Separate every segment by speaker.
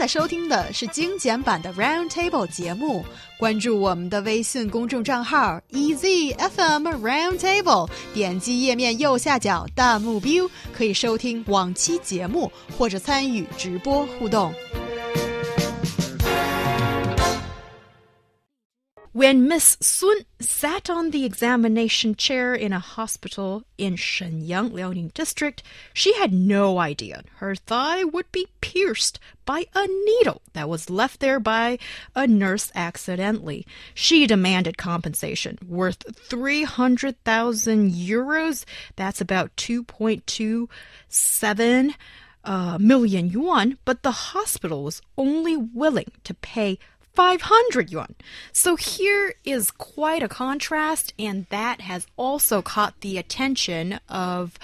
Speaker 1: 在收听的是精简版的 Round Table 节目。关注我们的微信公众账号 EZFM Round Table，点击页面右下角弹幕 view，可以收听往期节目或者参与直播互动。When Miss Sun sat on the examination chair in a hospital in Shenyang, Liaoning district, she had no idea her thigh would be pierced by a needle that was left there by a nurse accidentally. She demanded compensation worth 300,000 euros. That's about 2.27 uh, million yuan, but the hospital was only willing to pay 500 yuan. So here is quite a contrast, and that has also caught the attention of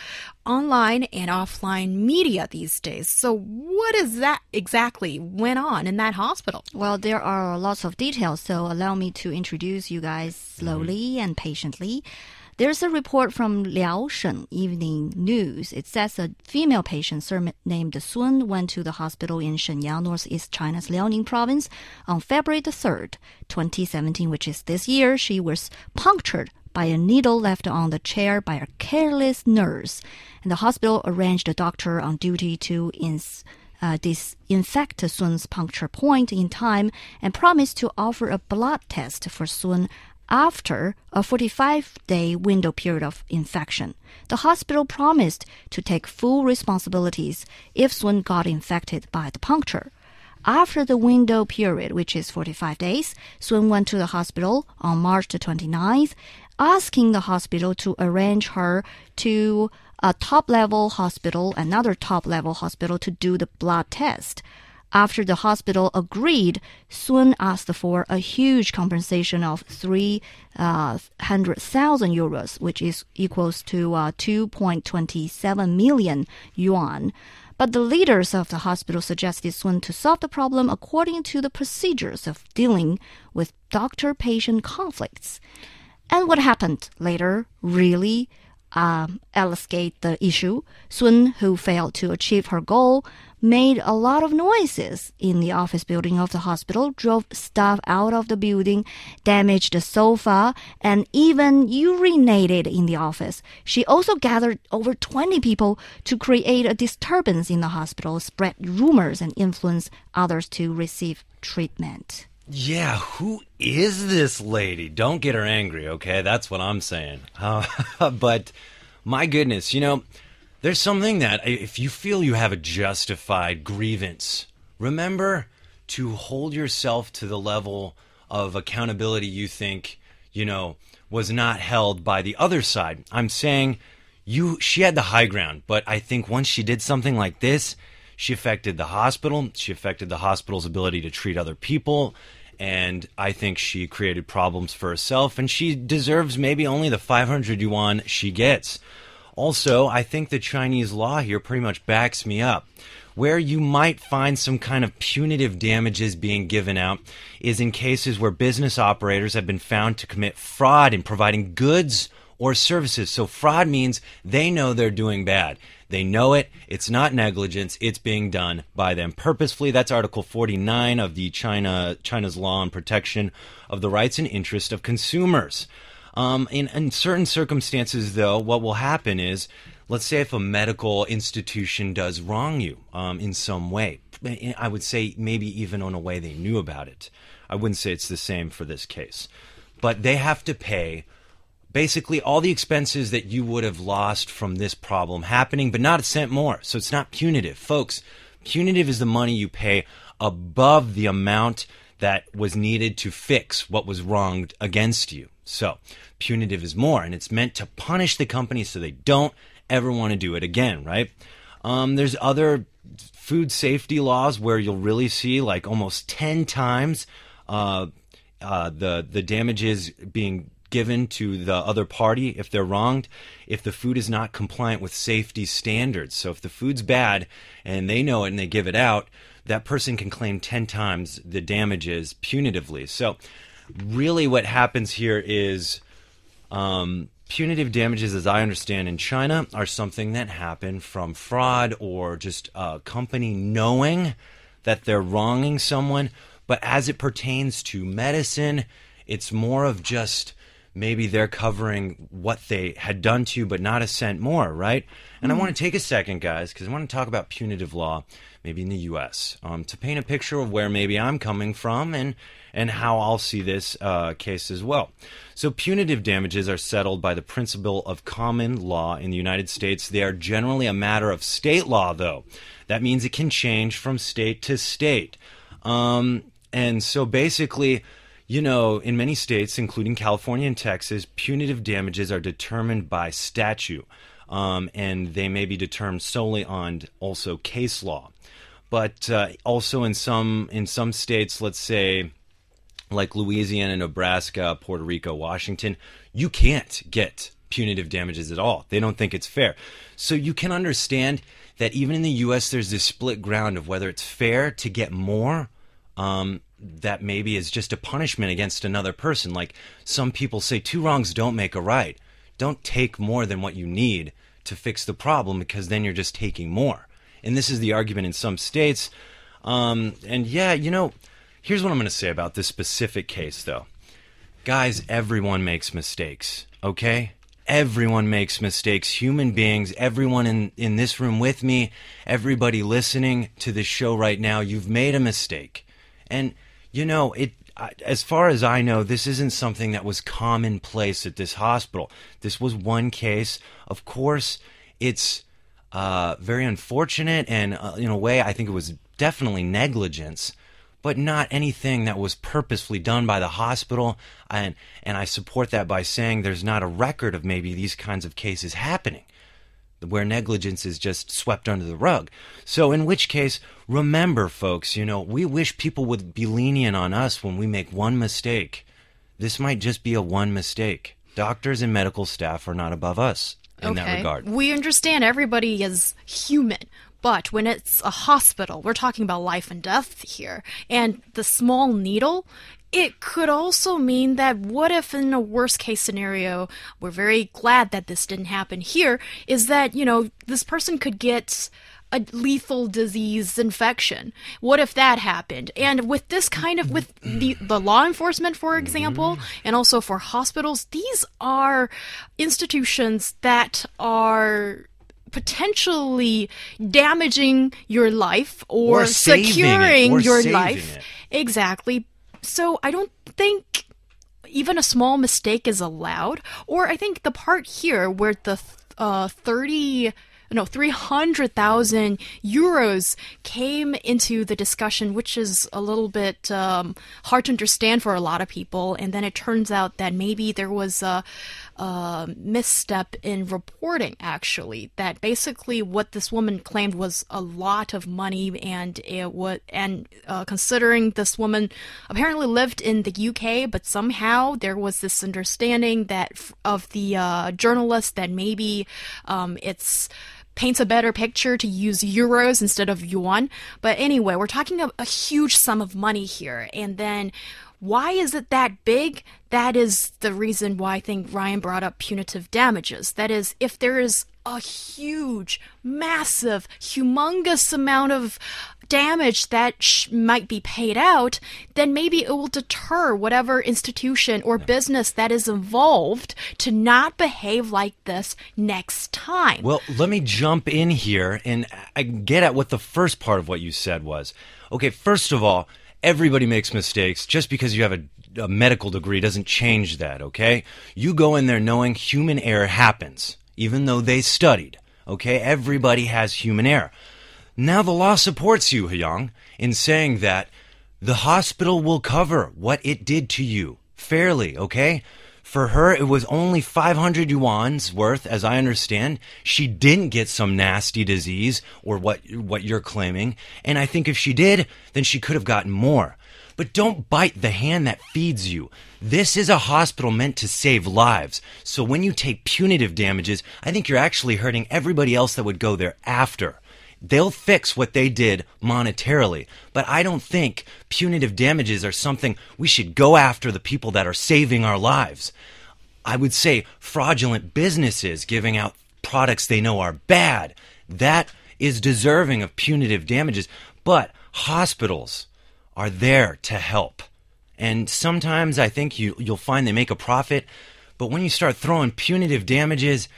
Speaker 1: online and offline media these days. So what is that exactly went on in that hospital?
Speaker 2: Well, there are lots of details, so allow me to introduce you guys mm-hmm. slowly and patiently. There's a report from Liao Liaoshen Evening News. It says a female patient named Sun went to the hospital in Shenyang, northeast China's Liaoning province, on February the 3rd, 2017, which is this year. She was punctured by a needle left on the chair by a careless nurse. And the hospital arranged a doctor on duty to ins- uh, disinfect Sun's puncture point in time and promised to offer a blood test for Sun after a 45 day window period of infection. The hospital promised to take full responsibilities if Sun got infected by the puncture. After the window period, which is 45 days, Sun went to the hospital on March the 29th, asking the hospital to arrange her to a top level hospital, another top level hospital, to do the blood test. After the hospital agreed, Sun asked for a huge compensation of 300,000 euros, which is equals to uh, 2.27 million yuan. But the leaders of the hospital suggested Sun to solve the problem according to the procedures of dealing with doctor patient conflicts. And what happened later really um, escaped the issue. Sun, who failed to achieve her goal, made a lot of noises in the office building of the hospital, drove staff out of the building, damaged the sofa, and even urinated in the office. She also gathered over 20 people to create a disturbance in the hospital, spread rumors, and influence others to receive treatment.
Speaker 3: Yeah, who is this lady? Don't get her angry, okay? That's what I'm saying. Uh, but my goodness, you know, there's something that if you feel you have a justified grievance, remember to hold yourself to the level of accountability you think, you know, was not held by the other side. I'm saying you she had the high ground, but I think once she did something like this, she affected the hospital, she affected the hospital's ability to treat other people, and I think she created problems for herself, and she deserves maybe only the 500 yuan she gets. Also, I think the Chinese law here pretty much backs me up. Where you might find some kind of punitive damages being given out is in cases where business operators have been found to commit fraud in providing goods or services. So fraud means they know they're doing bad. They know it. It's not negligence. It's being done by them purposefully. That's Article 49 of the China China's law on protection of the rights and interests of consumers. Um, in, in certain circumstances, though, what will happen is, let's say if a medical institution does wrong you um, in some way, I would say maybe even in a way they knew about it. I wouldn't say it's the same for this case, but they have to pay basically all the expenses that you would have lost from this problem happening, but not a cent more. So it's not punitive. Folks, punitive is the money you pay above the amount that was needed to fix what was wronged against you. So punitive is more, and it's meant to punish the company so they don't ever want to do it again, right? Um, there's other food safety laws where you'll really see like almost 10 times uh, uh, the the damages being given to the other party if they're wronged if the food is not compliant with safety standards. So if the food's bad and they know it and they give it out, that person can claim 10 times the damages punitively. So really what happens here is um, punitive damages, as I understand in China, are something that happen from fraud or just a company knowing that they're wronging someone, but as it pertains to medicine, it's more of just maybe they're covering what they had done to you, but not a cent more, right? And I want to take a second, guys, because I want to talk about punitive law, maybe in the U.S., um, to paint a picture of where maybe I'm coming from and and how I'll see this uh, case as well. So, punitive damages are settled by the principle of common law in the United States. They are generally a matter of state law, though. That means it can change from state to state. Um, and so, basically, you know, in many states, including California and Texas, punitive damages are determined by statute, um, and they may be determined solely on also case law. But uh, also in some in some states, let's say like Louisiana, Nebraska, Puerto Rico, Washington, you can't get punitive damages at all. They don't think it's fair. So you can understand that even in the U.S., there's this split ground of whether it's fair to get more um, that maybe is just a punishment against another person. Like some people say, two wrongs don't make a right. Don't take more than what you need to fix the problem because then you're just taking more. And this is the argument in some states. Um, and yeah, you know, here's what I'm going to say about this specific case, though. Guys, everyone makes mistakes, okay? Everyone makes mistakes. Human beings, everyone in, in this room with me, everybody listening to this show right now, you've made a mistake. And you know, it as far as I know, this isn't something that was commonplace at this hospital. This was one case. Of course, it's uh, very unfortunate, and uh, in a way, I think it was definitely negligence, but not anything that was purposefully done by the hospital. And and I support that by saying there's not a record of maybe these kinds of cases happening where negligence is just swept under the rug. So, in which case, remember, folks, you know, we wish people would be lenient on us when we make one mistake. This might just be a one mistake. Doctors and medical staff are not above us in
Speaker 1: okay.
Speaker 3: that regard.
Speaker 1: We understand everybody is human. But when it's a hospital, we're talking about life and death here. And the small needle it could also mean that what if in a worst case scenario we're very glad that this didn't happen here is that you know this person could get a lethal disease infection. What if that happened? And with this kind of with the the law enforcement for example and also for hospitals these are institutions that are potentially damaging your life or,
Speaker 3: Or
Speaker 1: securing
Speaker 3: or
Speaker 1: your life.
Speaker 3: it.
Speaker 1: exactly. So I don't think even a small mistake is allowed. Or I think the part here where the uh, 30 no 300,000 euros came into the discussion which is a little bit um, hard to understand for a lot of people. And then it turns out that maybe there was a, a misstep in reporting actually that basically what this woman claimed was a lot of money and it would and uh, considering this woman apparently lived in the UK but somehow there was this understanding that of the uh, journalist that maybe um, it's paints a better picture to use euros instead of yuan. But anyway, we're talking a, a huge sum of money here. And then why is it that big? That is the reason why I think Ryan brought up punitive damages. That is, if there is a huge, massive, humongous amount of damage that sh- might be paid out, then maybe it will deter whatever institution or business that is involved to not behave like this next time.
Speaker 3: Well, let me jump in here and I get at what the first part of what you said was. Okay, first of all, everybody makes mistakes. Just because you have a, a medical degree doesn't change that, okay? You go in there knowing human error happens, even though they studied, okay? Everybody has human error. Now the law supports you, Hyung, in saying that the hospital will cover what it did to you fairly, okay? For her, it was only 500 yuan's worth, as I understand. She didn't get some nasty disease or what, what you're claiming. And I think if she did, then she could have gotten more. But don't bite the hand that feeds you. This is a hospital meant to save lives. So when you take punitive damages, I think you're actually hurting everybody else that would go there after. They'll fix what they did monetarily, but I don't think punitive damages are something we should go after the people that are saving our lives. I would say fraudulent businesses giving out products they know are bad. That is deserving of punitive damages. But hospitals are there to help. And sometimes I think you, you'll find they make a profit, but when you start throwing punitive damages,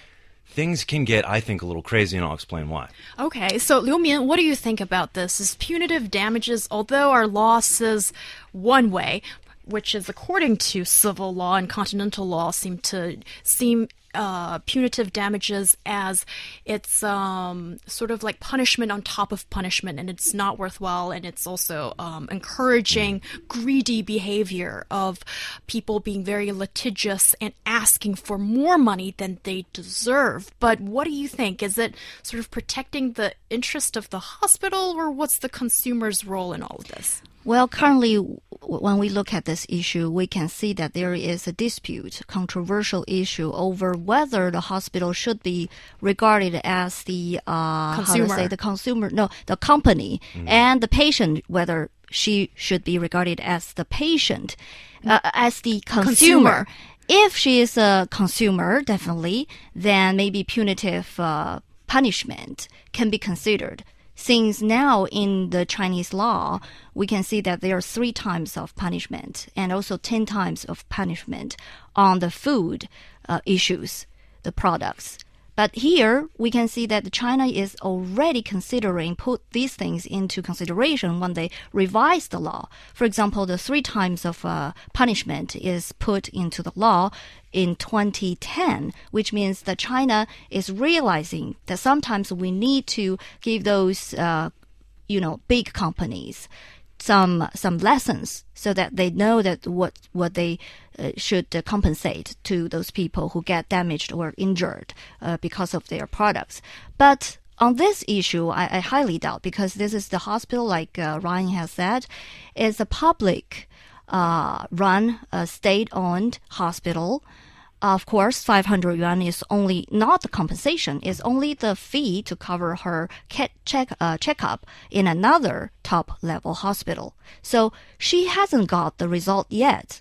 Speaker 3: things can get, I think, a little crazy, and I'll explain why.
Speaker 1: Okay, so Liu Mian, what do you think about this? Is punitive damages, although our law says one way, which is according to civil law and continental law, seem to seem uh, punitive damages as it's um, sort of like punishment on top of punishment, and it's not worthwhile, and it's also um, encouraging greedy behavior of people being very litigious and asking for more money than they deserve. But what do you think? Is it sort of protecting the interest of the hospital, or what's the consumer's role in all of this?
Speaker 2: Well, currently, when we look at this issue, we can see that there is a dispute, controversial issue over whether the hospital should be regarded as the uh,
Speaker 1: consumer.
Speaker 2: how to say the consumer, no, the company, mm. and the patient, whether she should be regarded as the patient, uh, as the consumer. consumer. If she is a consumer, definitely, then maybe punitive uh, punishment can be considered since now in the Chinese law, we can see that there are three times of punishment and also 10 times of punishment on the food uh, issues, the products. But here we can see that China is already considering put these things into consideration when they revise the law. For example, the three times of uh, punishment is put into the law in 2010, which means that China is realizing that sometimes we need to give those, uh, you know, big companies some some lessons so that they know that what what they uh, should uh, compensate to those people who get damaged or injured uh, because of their products. But on this issue, I, I, highly doubt because this is the hospital, like uh, Ryan has said, is a public uh, run, state owned hospital. Of course, 500 yuan is only not the compensation, it's only the fee to cover her check, uh, checkup in another top level hospital. So she hasn't got the result yet.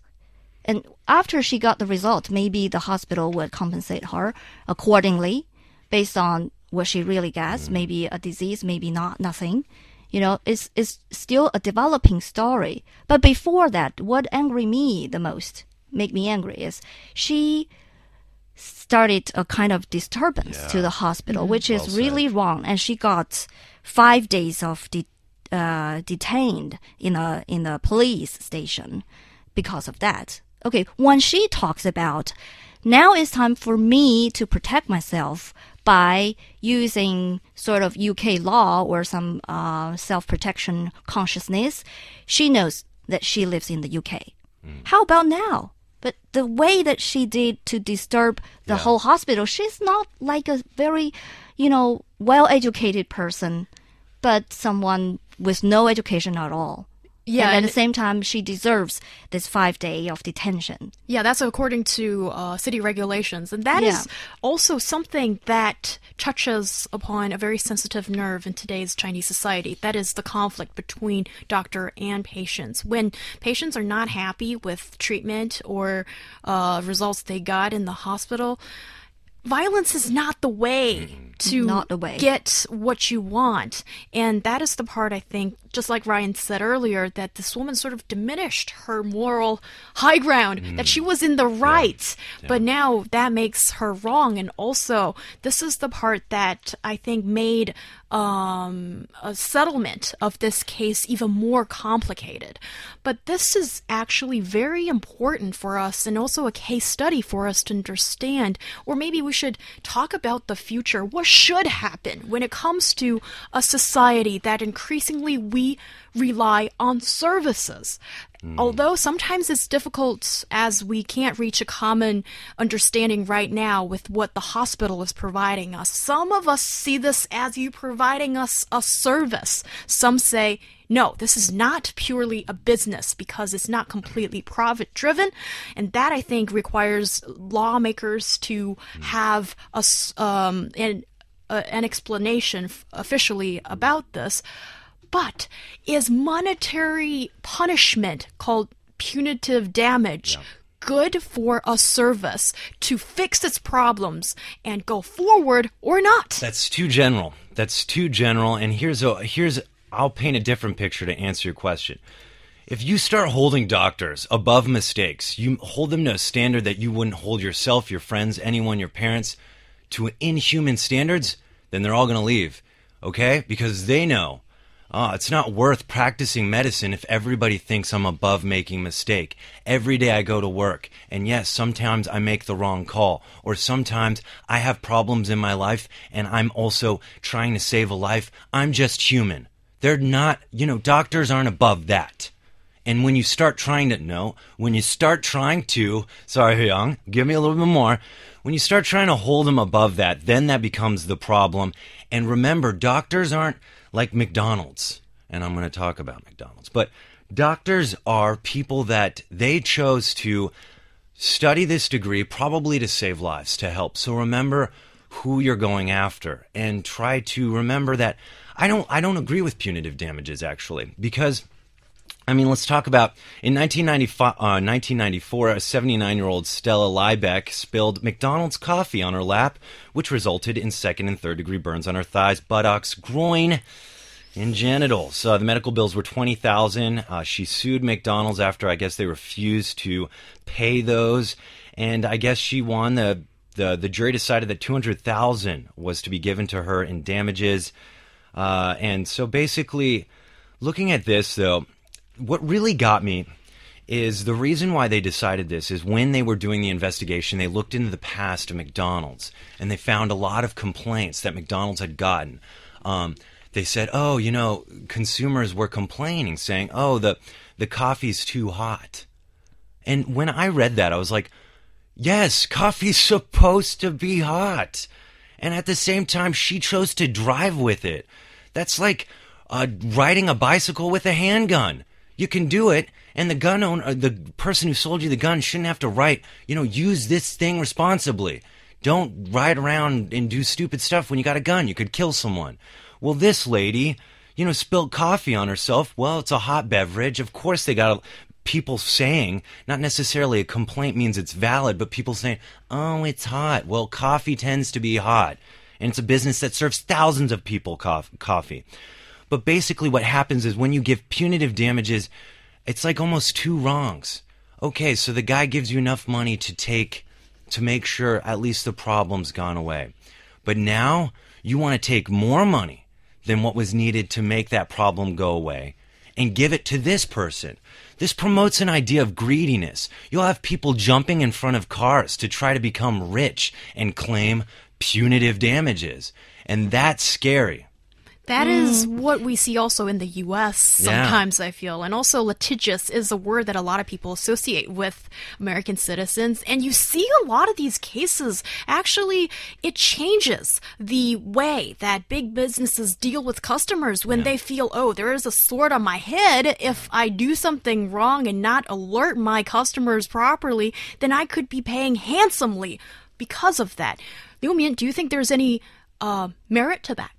Speaker 2: And after she got the result, maybe the hospital would compensate her accordingly based on what she really gets. Maybe a disease, maybe not, nothing. You know, it's, it's still a developing story. But before that, what angry me the most make me angry is she started a kind of disturbance yeah. to the hospital, mm-hmm. which is well really wrong. And she got five days of de- uh, detained in a in a police station because of that. Okay, when she talks about now it's time for me to protect myself by using sort of UK law or some uh, self protection consciousness, she knows that she lives in the UK. Mm. How about now? But the way that she did to disturb the yeah. whole hospital, she's not like a very, you know, well educated person, but someone with no education at all. Yeah, and at the same time, she deserves this five day of detention.
Speaker 1: Yeah, that's according to uh, city regulations, and that yeah. is also something that touches upon a very sensitive nerve in today's Chinese society. That is the conflict between doctor and patients. When patients are not happy with treatment or uh, results they got in the hospital, violence is not the way to
Speaker 2: not the way.
Speaker 1: get what you want. And that is the part I think, just like Ryan said earlier, that this woman sort of diminished her moral high ground, mm. that she was in the right. Yeah. Yeah. But now that makes her wrong. And also, this is the part that I think made um, a settlement of this case even more complicated. But this is actually very important for us and also a case study for us to understand, or maybe we should talk about the future. What should happen when it comes to a society that increasingly we rely on services. Mm. Although sometimes it's difficult as we can't reach a common understanding right now with what the hospital is providing us. Some of us see this as you providing us a service. Some say, no, this is not purely a business because it's not completely profit driven. And that I think requires lawmakers to mm. have a, um, an, uh, an explanation officially about this. But is monetary punishment called punitive damage yeah. good for a service to fix its problems and go forward or not?
Speaker 3: That's too general. That's too general. And here's a here's I'll paint a different picture to answer your question. If you start holding doctors above mistakes, you hold them to a standard that you wouldn't hold yourself, your friends, anyone, your parents, to inhuman standards, then they're all going to leave. Okay? Because they know uh, it's not worth practicing medicine if everybody thinks I'm above making mistake. Every day I go to work, and yes, sometimes I make the wrong call, or sometimes I have problems in my life, and I'm also trying to save a life. I'm just human. They're not, you know, doctors aren't above that. And when you start trying to, no, when you start trying to, sorry, Young, give me a little bit more. When you start trying to hold them above that, then that becomes the problem. And remember, doctors aren't like McDonald's. And I'm going to talk about McDonald's. But doctors are people that they chose to study this degree probably to save lives, to help. So remember who you're going after and try to remember that I don't I don't agree with punitive damages actually because I mean, let's talk about in 1994, uh, a 79 year old Stella Liebeck spilled McDonald's coffee on her lap, which resulted in second and third degree burns on her thighs, buttocks, groin, and genitals. Uh, the medical bills were 20000 uh, She sued McDonald's after I guess they refused to pay those, and I guess she won. The, the, the jury decided that 200000 was to be given to her in damages. Uh, and so basically, looking at this, though, what really got me is the reason why they decided this is when they were doing the investigation, they looked into the past of McDonald's and they found a lot of complaints that McDonald's had gotten. Um, they said, "Oh, you know, consumers were complaining, saying, "Oh, the the coffee's too hot." And when I read that, I was like, "Yes, coffee's supposed to be hot." And at the same time, she chose to drive with it. That's like uh, riding a bicycle with a handgun you can do it and the gun owner uh, the person who sold you the gun shouldn't have to write you know use this thing responsibly. Don't ride around and do stupid stuff when you got a gun. You could kill someone. Well this lady you know spilled coffee on herself. Well it's a hot beverage. Of course they got people saying not necessarily a complaint means it's valid but people saying oh it's hot. Well coffee tends to be hot and it's a business that serves thousands of people coffee but basically, what happens is when you give punitive damages, it's like almost two wrongs. Okay, so the guy gives you enough money to take, to make sure at least the problem's gone away. But now you want to take more money than what was needed to make that problem go away and give it to this person. This promotes an idea of greediness. You'll have people jumping in front of cars to try to become rich and claim punitive damages. And that's scary.
Speaker 1: That mm. is what we see also in the US sometimes, yeah. I feel. And also, litigious is a word that a lot of people associate with American citizens. And you see a lot of these cases. Actually, it changes the way that big businesses deal with customers when yeah. they feel, oh, there is a sword on my head. If I do something wrong and not alert my customers properly, then I could be paying handsomely because of that. Liu Mian, do you think there's any uh, merit to that?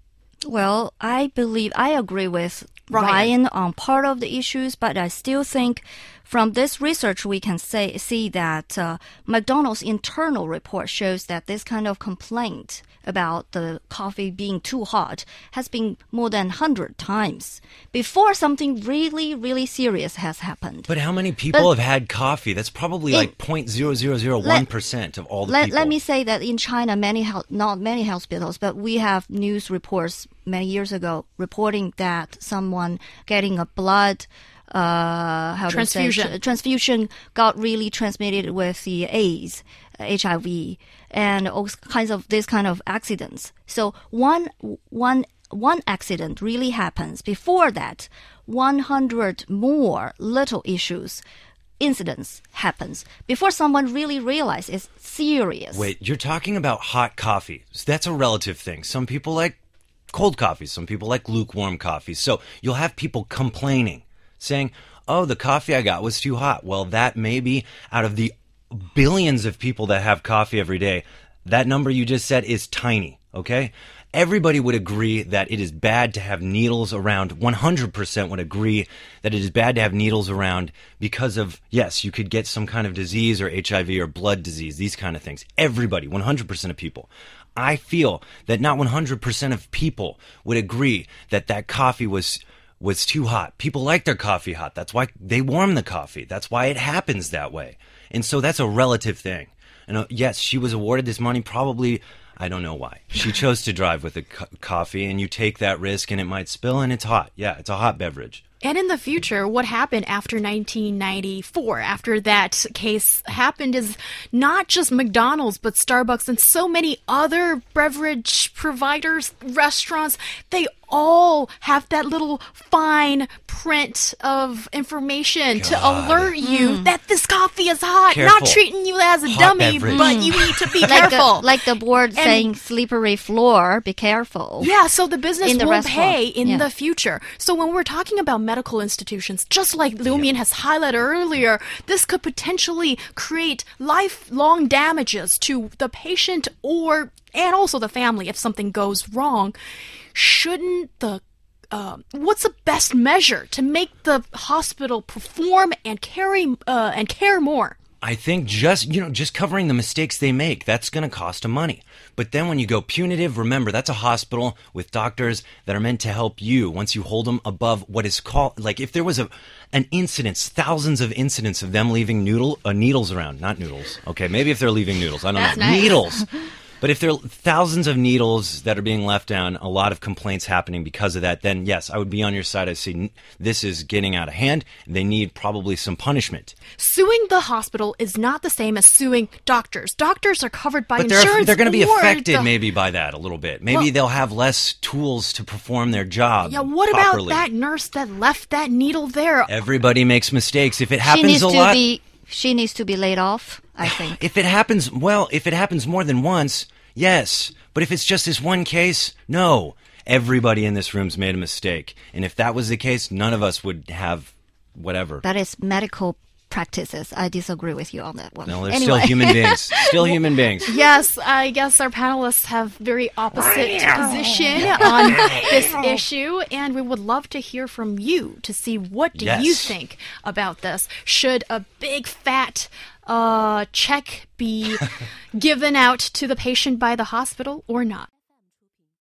Speaker 2: Well, I believe I agree with Ryan. Ryan on part of the issues, but I still think from this research we can say see that uh, McDonald's internal report shows that this kind of complaint about the coffee being too hot has been more than 100 times before something really, really serious has happened.
Speaker 3: But how many people but have had coffee? That's probably in, like 0.0001% of all the
Speaker 2: let,
Speaker 3: people.
Speaker 2: Let me say that in China, many not many hospitals, but we have news reports many years ago reporting that someone getting a blood uh, how
Speaker 1: transfusion.
Speaker 2: say, transfusion got really transmitted with the AIDS, HIV, and all kinds of this kind of accidents. So one one one accident really happens. Before that, 100 more little issues incidents happens before someone really realizes it's serious.
Speaker 3: Wait, you're talking about hot coffee. That's a relative thing. Some people like cold coffee, some people like lukewarm coffee. So you'll have people complaining saying, oh, the coffee I got was too hot. Well, that may be out of the billions of people that have coffee every day, that number you just said is tiny, okay? Everybody would agree that it is bad to have needles around. 100% would agree that it is bad to have needles around because of, yes, you could get some kind of disease or HIV or blood disease, these kind of things. Everybody, 100% of people. I feel that not 100% of people would agree that that coffee was was too hot. People like their coffee hot. That's why they warm the coffee. That's why it happens that way. And so that's a relative thing. And uh, yes, she was awarded this money probably I don't know why. She chose to drive with a co- coffee and you take that risk and it might spill and it's hot. Yeah, it's a hot beverage.
Speaker 1: And in the future, what happened after 1994, after that case happened, is not just McDonald's, but Starbucks and so many other beverage providers, restaurants, they all have that little fine print of information to alert you mm-hmm. that this coffee is hot,
Speaker 3: Careful.
Speaker 1: not treating you as a
Speaker 3: Hot
Speaker 1: dummy,
Speaker 3: beverage.
Speaker 1: but you mm. need to be
Speaker 2: like
Speaker 1: careful.
Speaker 2: the, like the board saying slippery floor, be careful.
Speaker 1: Yeah, so the business
Speaker 2: In the
Speaker 1: will
Speaker 2: restaurant.
Speaker 1: pay in
Speaker 2: Yeah.
Speaker 1: the future. So when we're talking about medical institutions, just like Liu Min has highlighted earlier, this could potentially create lifelong damages to the patient or and also the family if something goes wrong. Shouldn't the uh, what's the best measure to make the hospital perform and carry uh, and care more?
Speaker 3: I think just you know just covering the mistakes they make that's going to cost them money. But then when you go punitive, remember that's a hospital with doctors that are meant to help you. Once you hold them above what is called like if there was a an incidence, thousands of incidents of them leaving noodle uh, needles around, not noodles. Okay, maybe if they're leaving noodles, I don't
Speaker 2: That's
Speaker 3: know
Speaker 2: nice.
Speaker 3: needles. But if there are thousands of needles that are being left down, a lot of complaints happening because of that, then yes, I would be on your side. I see this is getting out of hand. They need probably some punishment.
Speaker 1: Suing the hospital is not the same as suing doctors. Doctors are covered by
Speaker 3: But they're,
Speaker 1: insurance.
Speaker 3: they're going to be affected
Speaker 1: the-
Speaker 3: maybe by that a little bit. Maybe
Speaker 1: Well-
Speaker 3: they'll have less tools to perform their job.
Speaker 1: Yeah, what
Speaker 3: properly.
Speaker 1: about that nurse that left that needle there?
Speaker 3: Everybody makes mistakes. If it
Speaker 2: She
Speaker 3: happens
Speaker 2: needs
Speaker 3: a
Speaker 2: to
Speaker 3: lot,
Speaker 2: be she needs to be laid off, I think.
Speaker 3: if it happens, well, if it happens more than once, yes. But if it's just this one case, no. Everybody in this room's made a mistake. And if that was the case, none of us would have whatever.
Speaker 2: that is medical practices. I disagree with you on that one.
Speaker 3: No, they're
Speaker 2: anyway.
Speaker 3: still human beings. Still human beings.
Speaker 1: Yes, I guess our panelists have very opposite position on this issue, and we would love to hear from you to see what do you think about this. Should a big fat uh, check be given out to the patient by the hospital or not?